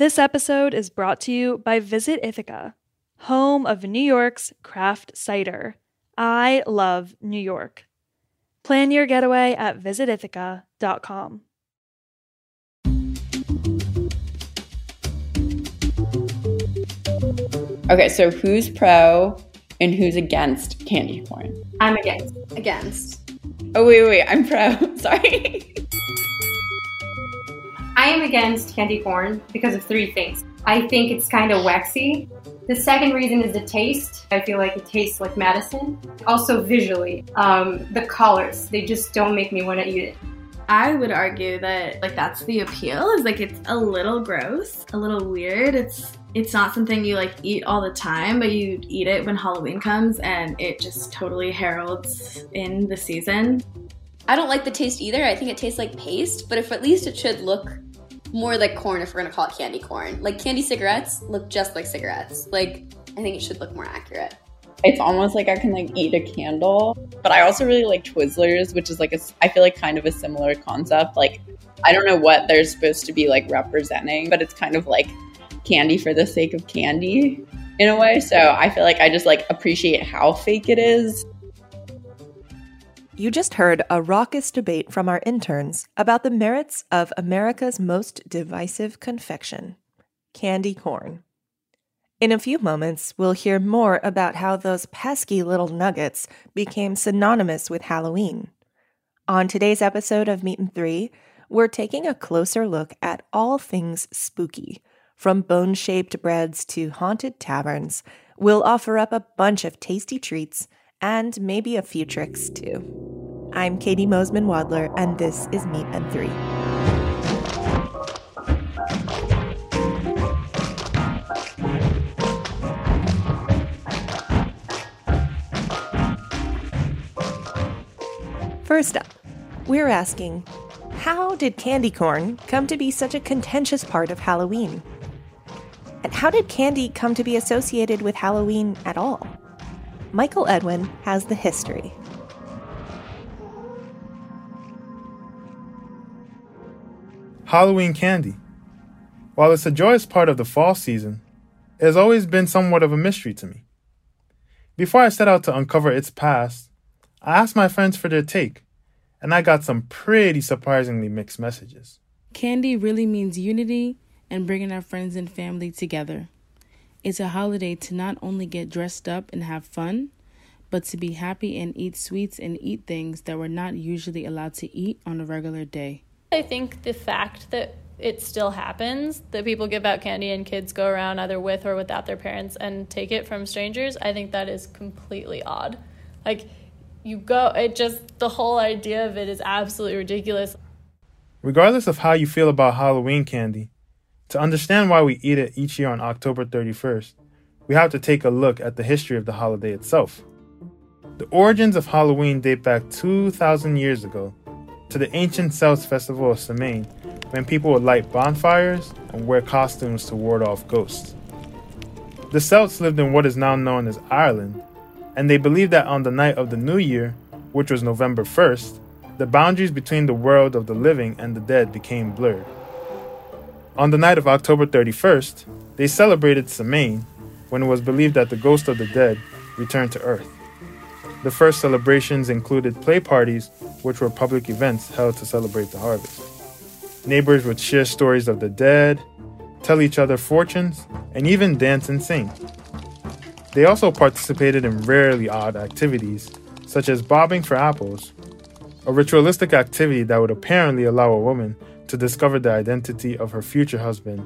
This episode is brought to you by Visit Ithaca, home of New York's craft cider. I love New York. Plan your getaway at visitithaca.com. Okay, so who's pro and who's against candy corn? I'm against. Against. Oh, wait, wait, I'm pro. Sorry. I am against candy corn because of three things. I think it's kind of waxy. The second reason is the taste. I feel like it tastes like medicine. Also, visually, um, the colors, they just don't make me want to eat it. I would argue that like that's the appeal is like it's a little gross, a little weird. It's it's not something you like eat all the time, but you eat it when Halloween comes and it just totally heralds in the season. I don't like the taste either. I think it tastes like paste, but if at least it should look more like corn if we're gonna call it candy corn. Like candy cigarettes look just like cigarettes. Like I think it should look more accurate. It's almost like I can like eat a candle, but I also really like Twizzlers, which is like a I feel like kind of a similar concept. Like I don't know what they're supposed to be like representing, but it's kind of like candy for the sake of candy in a way. So I feel like I just like appreciate how fake it is. You just heard a raucous debate from our interns about the merits of America's most divisive confection, candy corn. In a few moments, we'll hear more about how those pesky little nuggets became synonymous with Halloween. On today's episode of Meat and Three, we're taking a closer look at all things spooky. From bone shaped breads to haunted taverns, we'll offer up a bunch of tasty treats and maybe a few tricks too. I'm Katie Mosman Wadler, and this is Meat and Three. First up, we're asking how did candy corn come to be such a contentious part of Halloween? And how did candy come to be associated with Halloween at all? Michael Edwin has the history. Halloween candy. While it's a joyous part of the fall season, it has always been somewhat of a mystery to me. Before I set out to uncover its past, I asked my friends for their take, and I got some pretty surprisingly mixed messages. Candy really means unity and bringing our friends and family together. It's a holiday to not only get dressed up and have fun, but to be happy and eat sweets and eat things that we're not usually allowed to eat on a regular day. I think the fact that it still happens that people give out candy and kids go around either with or without their parents and take it from strangers, I think that is completely odd. Like, you go, it just, the whole idea of it is absolutely ridiculous. Regardless of how you feel about Halloween candy, to understand why we eat it each year on October 31st, we have to take a look at the history of the holiday itself. The origins of Halloween date back 2,000 years ago to the ancient Celts festival of Samhain, when people would light bonfires and wear costumes to ward off ghosts. The Celts lived in what is now known as Ireland, and they believed that on the night of the new year, which was November 1st, the boundaries between the world of the living and the dead became blurred. On the night of October 31st, they celebrated Samhain, when it was believed that the ghost of the dead returned to Earth. The first celebrations included play parties, which were public events held to celebrate the harvest. Neighbors would share stories of the dead, tell each other fortunes, and even dance and sing. They also participated in rarely odd activities, such as bobbing for apples, a ritualistic activity that would apparently allow a woman to discover the identity of her future husband.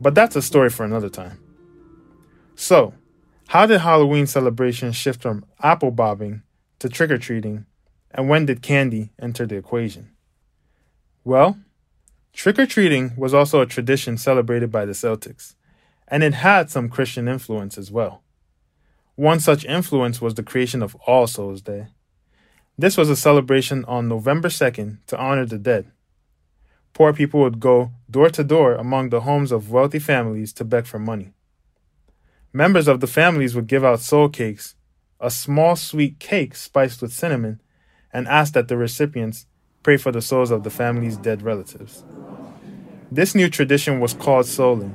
But that's a story for another time. So, how did Halloween celebrations shift from apple bobbing to trick or treating, and when did candy enter the equation? Well, trick or treating was also a tradition celebrated by the Celtics, and it had some Christian influence as well. One such influence was the creation of All Souls Day. This was a celebration on November 2nd to honor the dead. Poor people would go door to door among the homes of wealthy families to beg for money. Members of the families would give out soul cakes, a small sweet cake spiced with cinnamon, and ask that the recipients pray for the souls of the family's dead relatives. This new tradition was called souling,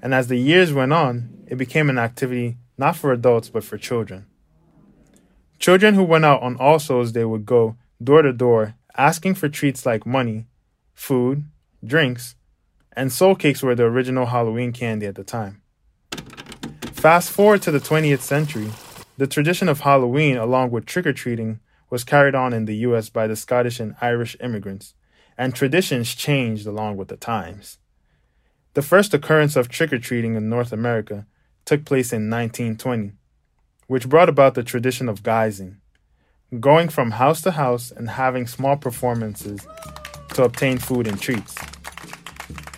and as the years went on, it became an activity not for adults but for children. Children who went out on All Souls Day would go door to door asking for treats like money, food, drinks, and soul cakes were the original Halloween candy at the time. Fast forward to the 20th century, the tradition of Halloween, along with trick or treating, was carried on in the US by the Scottish and Irish immigrants, and traditions changed along with the times. The first occurrence of trick or treating in North America took place in 1920, which brought about the tradition of guising, going from house to house and having small performances to obtain food and treats.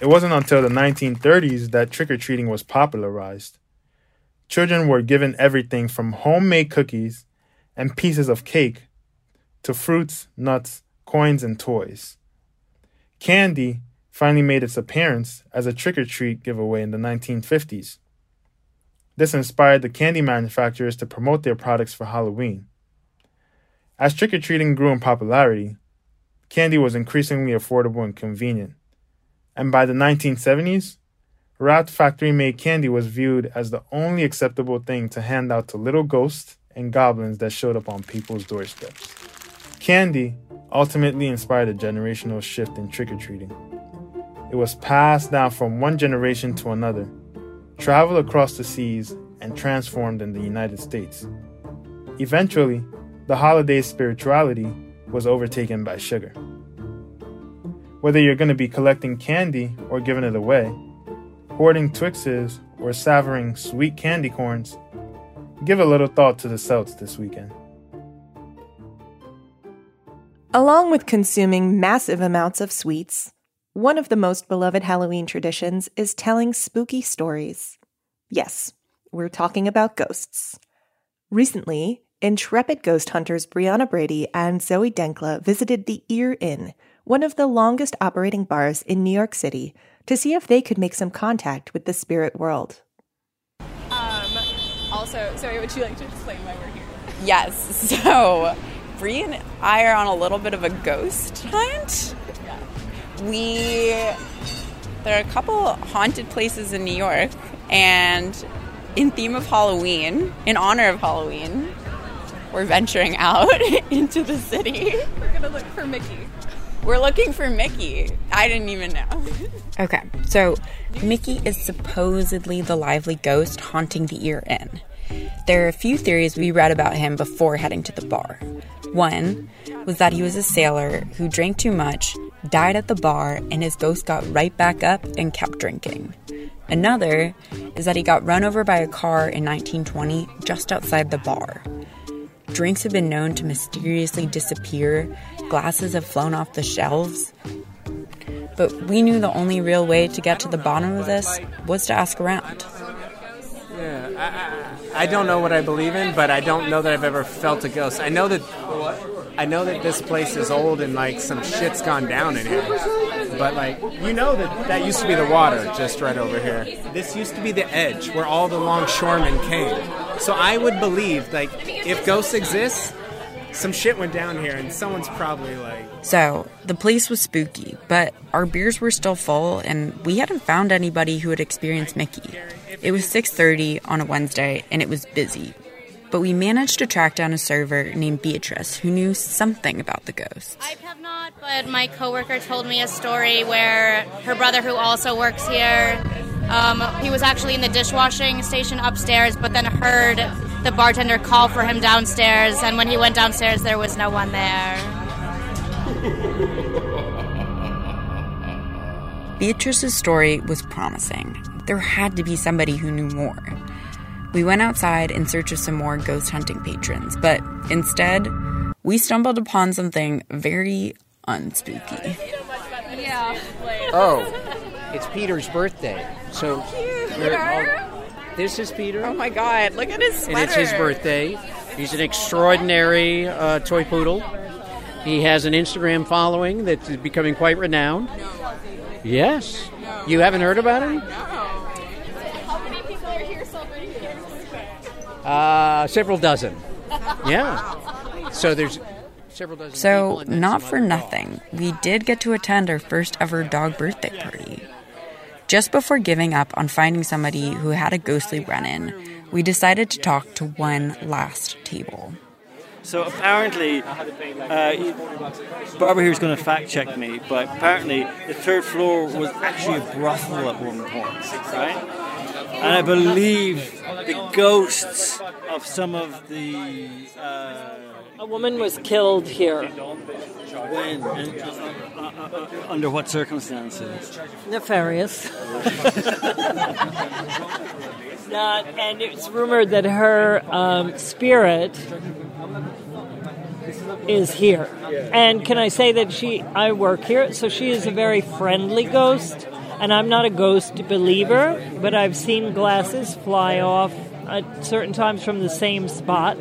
It wasn't until the 1930s that trick or treating was popularized. Children were given everything from homemade cookies and pieces of cake to fruits, nuts, coins, and toys. Candy finally made its appearance as a trick or treat giveaway in the 1950s. This inspired the candy manufacturers to promote their products for Halloween. As trick or treating grew in popularity, candy was increasingly affordable and convenient. And by the 1970s, wrapped factory made candy was viewed as the only acceptable thing to hand out to little ghosts and goblins that showed up on people's doorsteps. Candy ultimately inspired a generational shift in trick or treating. It was passed down from one generation to another, traveled across the seas, and transformed in the United States. Eventually, the holiday's spirituality was overtaken by sugar. Whether you're going to be collecting candy or giving it away, hoarding Twixes or savoring sweet candy corns, give a little thought to the Celts this weekend. Along with consuming massive amounts of sweets, one of the most beloved Halloween traditions is telling spooky stories. Yes, we're talking about ghosts. Recently, intrepid ghost hunters Brianna Brady and Zoe Denkla visited the Ear Inn, one of the longest operating bars in New York City, to see if they could make some contact with the spirit world. Um, also, Zoe, would you like to explain why we're here? Yes. So, Bree and I are on a little bit of a ghost hunt. Yeah. We there are a couple haunted places in New York, and in theme of Halloween, in honor of Halloween, we're venturing out into the city. We're gonna look for Mickey. We're looking for Mickey. I didn't even know. Okay, so Mickey is supposedly the lively ghost haunting the Ear Inn. There are a few theories we read about him before heading to the bar. One was that he was a sailor who drank too much, died at the bar, and his ghost got right back up and kept drinking. Another is that he got run over by a car in 1920 just outside the bar. Drinks have been known to mysteriously disappear, glasses have flown off the shelves. But we knew the only real way to get to the bottom of this was to ask around. Yeah, I, I, I don't know what I believe in, but I don't know that I've ever felt a ghost. I know that I know that this place is old and like some shit's gone down in here. But like you know that that used to be the water just right over here. This used to be the edge where all the longshoremen came. So I would believe like if ghosts exist, some shit went down here and someone's probably like So, the place was spooky, but our beers were still full and we hadn't found anybody who had experienced Mickey. It was 6:30 on a Wednesday and it was busy. But we managed to track down a server named Beatrice who knew something about the ghost. I have not, but my coworker told me a story where her brother, who also works here, um, he was actually in the dishwashing station upstairs, but then heard the bartender call for him downstairs. And when he went downstairs, there was no one there. Beatrice's story was promising. There had to be somebody who knew more. We went outside in search of some more ghost hunting patrons, but instead, we stumbled upon something very unspooky. Yeah. Oh, it's Peter's birthday. So all- this is Peter. Oh my god, look at his sweater. and it's his birthday. He's an extraordinary uh, toy poodle. He has an Instagram following that is becoming quite renowned. Yes. You haven't heard about him? How many people are here celebrating Uh, several dozen. Yeah. So there's several dozen. So, not for nothing, we did get to attend our first ever dog birthday party. Just before giving up on finding somebody who had a ghostly run in, we decided to talk to one last table. So apparently, uh, Barbara here is going to fact check me, but apparently the third floor was actually a brothel at one point, right? And I believe the ghosts of some of the. Uh, a woman was killed here. When? And, uh, uh, under what circumstances? Nefarious. Not, and it's rumored that her um, spirit is here. And can I say that she I work here, so she is a very friendly ghost and I'm not a ghost believer, but I've seen glasses fly off at certain times from the same spot.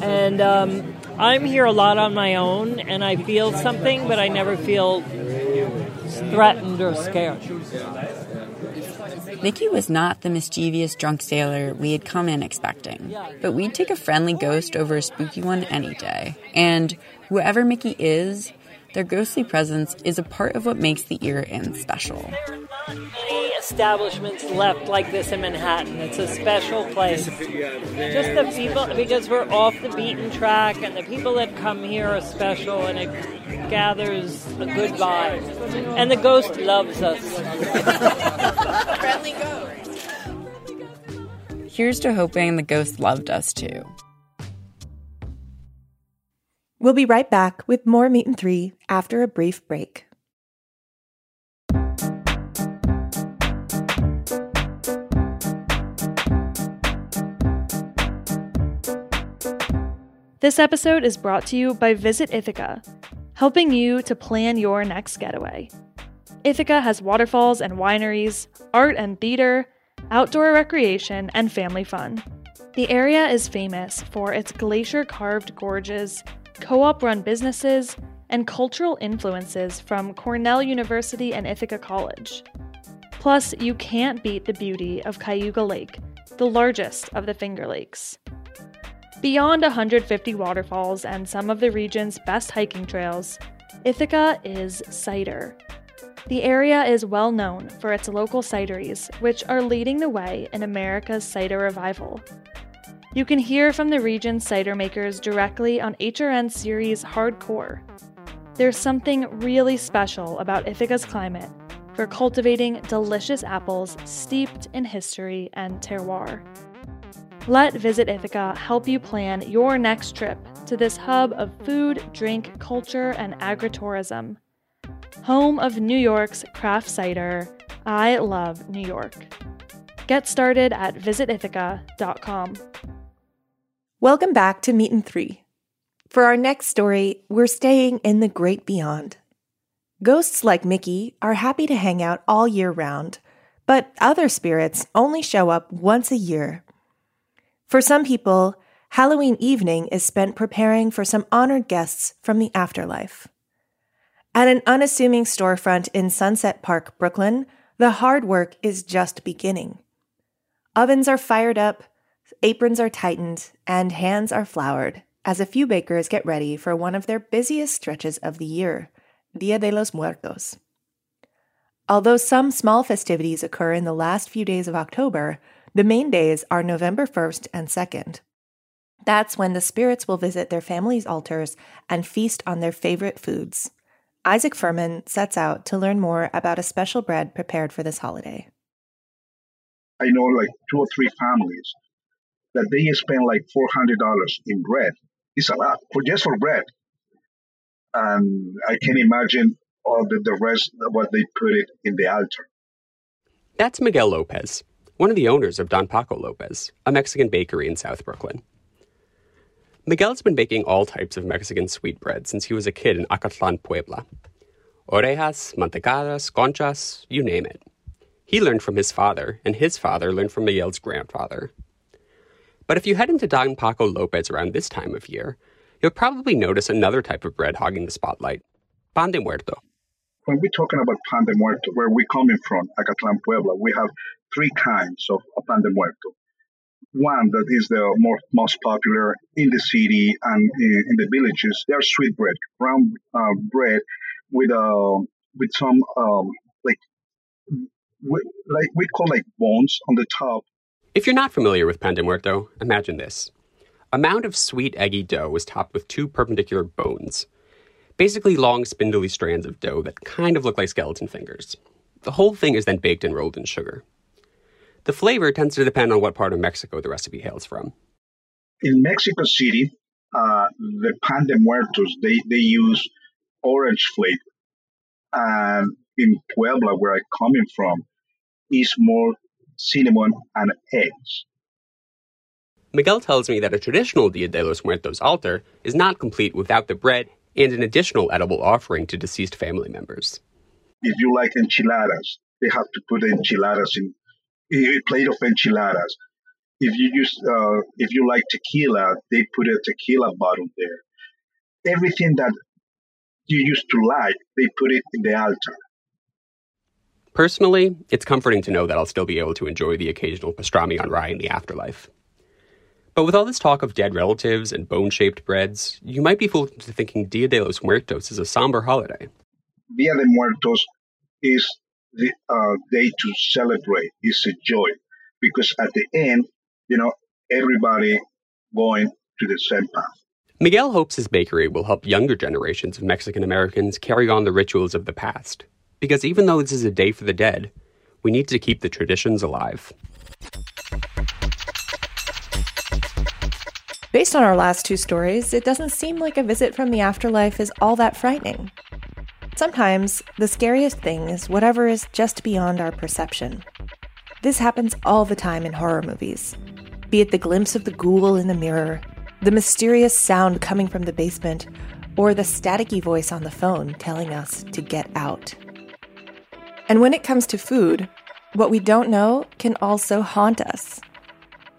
And um, I'm here a lot on my own, and I feel something, but I never feel threatened or scared. Mickey was not the mischievous drunk sailor we had come in expecting, but we'd take a friendly ghost over a spooky one any day. And whoever Mickey is, their ghostly presence is a part of what makes the Ear Inn special. Many establishments left like this in Manhattan. It's a special place. Just the people, because we're off the beaten track, and the people that come here are special, and it gathers a good vibe. And the ghost loves us. Friendly ghost. Here's to hoping the ghost loved us too. We'll be right back with more Meat and Three after a brief break. This episode is brought to you by Visit Ithaca, helping you to plan your next getaway. Ithaca has waterfalls and wineries, art and theater, outdoor recreation, and family fun. The area is famous for its glacier carved gorges co op run businesses, and cultural influences from Cornell University and Ithaca College. Plus, you can't beat the beauty of Cayuga Lake, the largest of the Finger Lakes. Beyond 150 waterfalls and some of the region's best hiking trails, Ithaca is cider. The area is well known for its local cideries, which are leading the way in America's cider revival. You can hear from the region's cider makers directly on HRN series Hardcore. There's something really special about Ithaca's climate for cultivating delicious apples steeped in history and terroir. Let Visit Ithaca help you plan your next trip to this hub of food, drink, culture, and agritourism. Home of New York's craft cider, I love New York. Get started at visitithaca.com. Welcome back to Meat and Three. For our next story, we're staying in the great beyond. Ghosts like Mickey are happy to hang out all year round, but other spirits only show up once a year. For some people, Halloween evening is spent preparing for some honored guests from the afterlife. At an unassuming storefront in Sunset Park, Brooklyn, the hard work is just beginning. Ovens are fired up, aprons are tightened, and hands are floured as a few bakers get ready for one of their busiest stretches of the year, Dia de los Muertos. Although some small festivities occur in the last few days of October, the main days are November 1st and 2nd. That's when the spirits will visit their families' altars and feast on their favorite foods. Isaac Furman sets out to learn more about a special bread prepared for this holiday. I know like two or three families that they spend like four hundred dollars in bread. It's a lot for just for bread, and I can imagine all the, the rest what they put it in the altar. That's Miguel Lopez, one of the owners of Don Paco Lopez, a Mexican bakery in South Brooklyn. Miguel's been baking all types of Mexican sweetbread since he was a kid in Acatlan, Puebla. Orejas, mantecadas, conchas, you name it. He learned from his father, and his father learned from Miguel's grandfather. But if you head into Don Paco Lopez around this time of year, you'll probably notice another type of bread hogging the spotlight pan de muerto. When we're talking about pan de muerto, where we're coming from, Acatlan, Puebla, we have three kinds of pan de muerto. One that is the more, most popular in the city and in, in the villages. They are sweet bread, brown uh, bread with uh, with some um, like like we call like bones on the top. If you're not familiar with pan de muerto, imagine this. A mound of sweet, eggy dough was topped with two perpendicular bones. Basically, long, spindly strands of dough that kind of look like skeleton fingers. The whole thing is then baked and rolled in sugar. The flavor tends to depend on what part of Mexico the recipe hails from. In Mexico City, uh, the pan de muertos, they, they use orange flavor. And in Puebla, where I'm coming from, is more cinnamon and eggs. Miguel tells me that a traditional Dia de los Muertos altar is not complete without the bread and an additional edible offering to deceased family members. If you like enchiladas, they have to put enchiladas in a plate of enchiladas. If you use, uh, if you like tequila, they put a tequila bottle there. Everything that you used to like, they put it in the altar. Personally, it's comforting to know that I'll still be able to enjoy the occasional pastrami on rye in the afterlife. But with all this talk of dead relatives and bone shaped breads, you might be fooled into thinking Dia de los Muertos is a somber holiday. Dia de Muertos is the uh, day to celebrate, it's a joy. Because at the end, you know, everybody going to the same path. Miguel hopes his bakery will help younger generations of Mexican Americans carry on the rituals of the past because even though this is a day for the dead, we need to keep the traditions alive. Based on our last two stories, it doesn't seem like a visit from the afterlife is all that frightening. Sometimes, the scariest thing is whatever is just beyond our perception. This happens all the time in horror movies. Be it the glimpse of the ghoul in the mirror, the mysterious sound coming from the basement, or the staticky voice on the phone telling us to get out. And when it comes to food, what we don't know can also haunt us.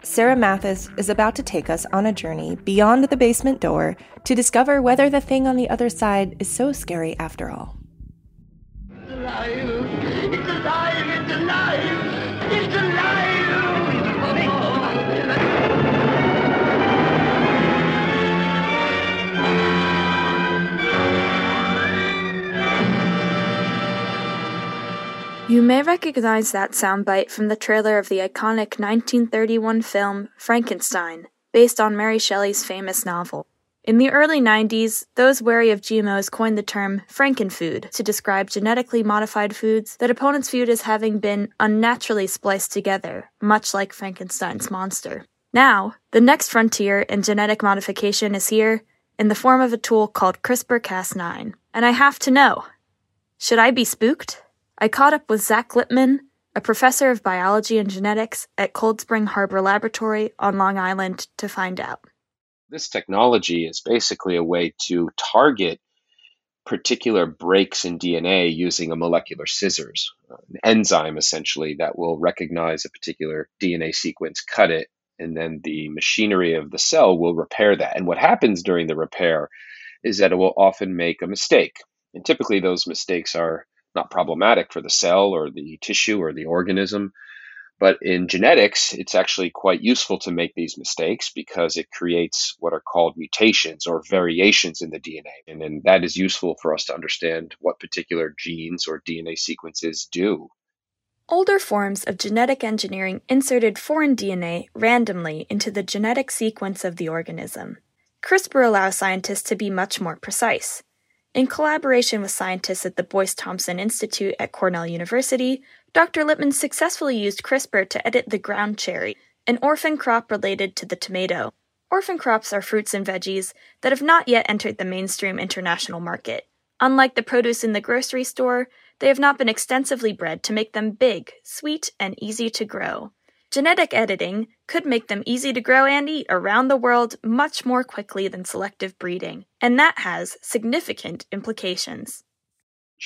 Sarah Mathis is about to take us on a journey beyond the basement door to discover whether the thing on the other side is so scary after all. It's alive! It's alive! It's alive! It's alive! You may recognize that soundbite from the trailer of the iconic 1931 film Frankenstein, based on Mary Shelley's famous novel. In the early 90s, those wary of GMOs coined the term Frankenfood to describe genetically modified foods that opponents viewed as having been unnaturally spliced together, much like Frankenstein's monster. Now, the next frontier in genetic modification is here in the form of a tool called CRISPR Cas9. And I have to know should I be spooked? I caught up with Zach Lippman, a professor of biology and genetics at Cold Spring Harbor Laboratory on Long Island, to find out. This technology is basically a way to target particular breaks in DNA using a molecular scissors, an enzyme essentially that will recognize a particular DNA sequence, cut it, and then the machinery of the cell will repair that. And what happens during the repair is that it will often make a mistake. And typically, those mistakes are not problematic for the cell or the tissue or the organism. But in genetics, it's actually quite useful to make these mistakes because it creates what are called mutations or variations in the DNA. And then that is useful for us to understand what particular genes or DNA sequences do. Older forms of genetic engineering inserted foreign DNA randomly into the genetic sequence of the organism. CRISPR allows scientists to be much more precise. In collaboration with scientists at the Boyce Thompson Institute at Cornell University, Dr. Lippman successfully used CRISPR to edit the ground cherry, an orphan crop related to the tomato. Orphan crops are fruits and veggies that have not yet entered the mainstream international market. Unlike the produce in the grocery store, they have not been extensively bred to make them big, sweet, and easy to grow. Genetic editing could make them easy to grow and eat around the world much more quickly than selective breeding, and that has significant implications.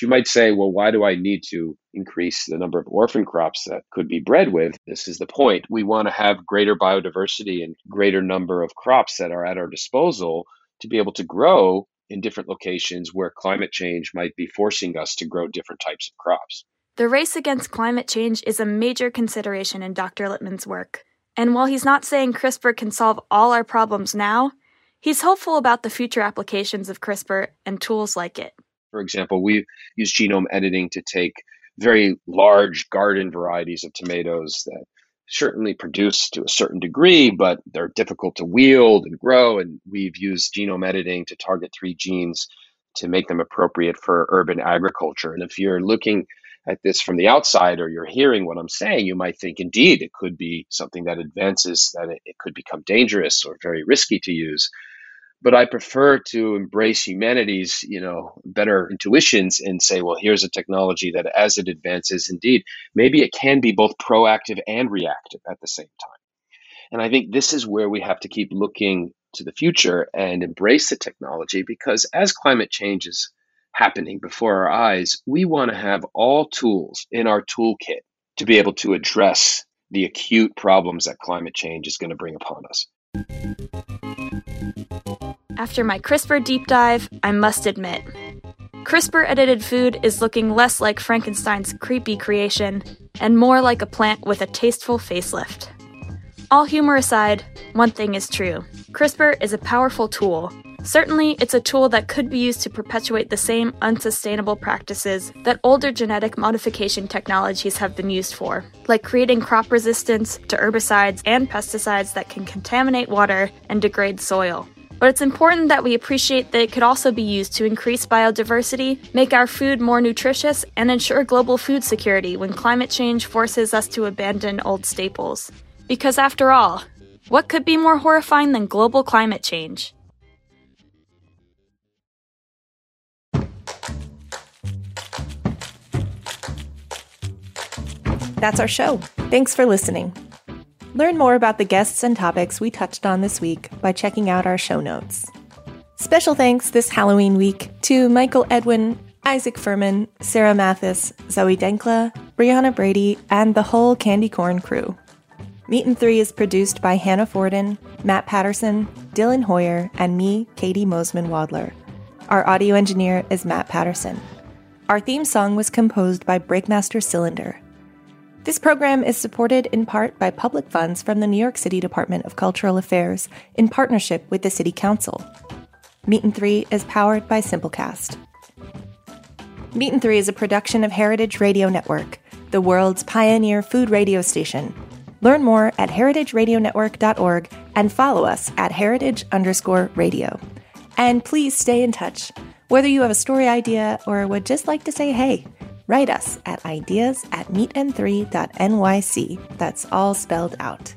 You might say, well, why do I need to increase the number of orphan crops that could be bred with? This is the point. We want to have greater biodiversity and greater number of crops that are at our disposal to be able to grow in different locations where climate change might be forcing us to grow different types of crops. The race against climate change is a major consideration in Dr. Lippman's work. And while he's not saying CRISPR can solve all our problems now, he's hopeful about the future applications of CRISPR and tools like it. For example, we use genome editing to take very large garden varieties of tomatoes that certainly produce to a certain degree, but they're difficult to wield and grow. And we've used genome editing to target three genes to make them appropriate for urban agriculture. And if you're looking at this from the outside or you're hearing what I'm saying, you might think indeed it could be something that advances, that it, it could become dangerous or very risky to use but I prefer to embrace humanity's, you know, better intuitions and say, well, here's a technology that as it advances, indeed, maybe it can be both proactive and reactive at the same time. And I think this is where we have to keep looking to the future and embrace the technology because as climate change is happening before our eyes, we want to have all tools in our toolkit to be able to address the acute problems that climate change is going to bring upon us. After my CRISPR deep dive, I must admit, CRISPR edited food is looking less like Frankenstein's creepy creation and more like a plant with a tasteful facelift. All humor aside, one thing is true CRISPR is a powerful tool. Certainly, it's a tool that could be used to perpetuate the same unsustainable practices that older genetic modification technologies have been used for, like creating crop resistance to herbicides and pesticides that can contaminate water and degrade soil. But it's important that we appreciate that it could also be used to increase biodiversity, make our food more nutritious, and ensure global food security when climate change forces us to abandon old staples. Because after all, what could be more horrifying than global climate change? That's our show. Thanks for listening. Learn more about the guests and topics we touched on this week by checking out our show notes. Special thanks this Halloween week to Michael Edwin, Isaac Furman, Sarah Mathis, Zoe Denkla, Brianna Brady, and the whole Candy Corn crew. Meat and Three is produced by Hannah Forden, Matt Patterson, Dylan Hoyer, and me, Katie Mosman Wadler. Our audio engineer is Matt Patterson. Our theme song was composed by Breakmaster Cylinder. This program is supported in part by public funds from the New York City Department of Cultural Affairs in partnership with the City Council. Meat and Three is powered by Simplecast. Meat and Three is a production of Heritage Radio Network, the world's pioneer food radio station. Learn more at heritageradionetwork.org and follow us at heritage underscore radio. And please stay in touch. Whether you have a story idea or would just like to say hey, write us at ideas at meetand3.nyc. That's all spelled out.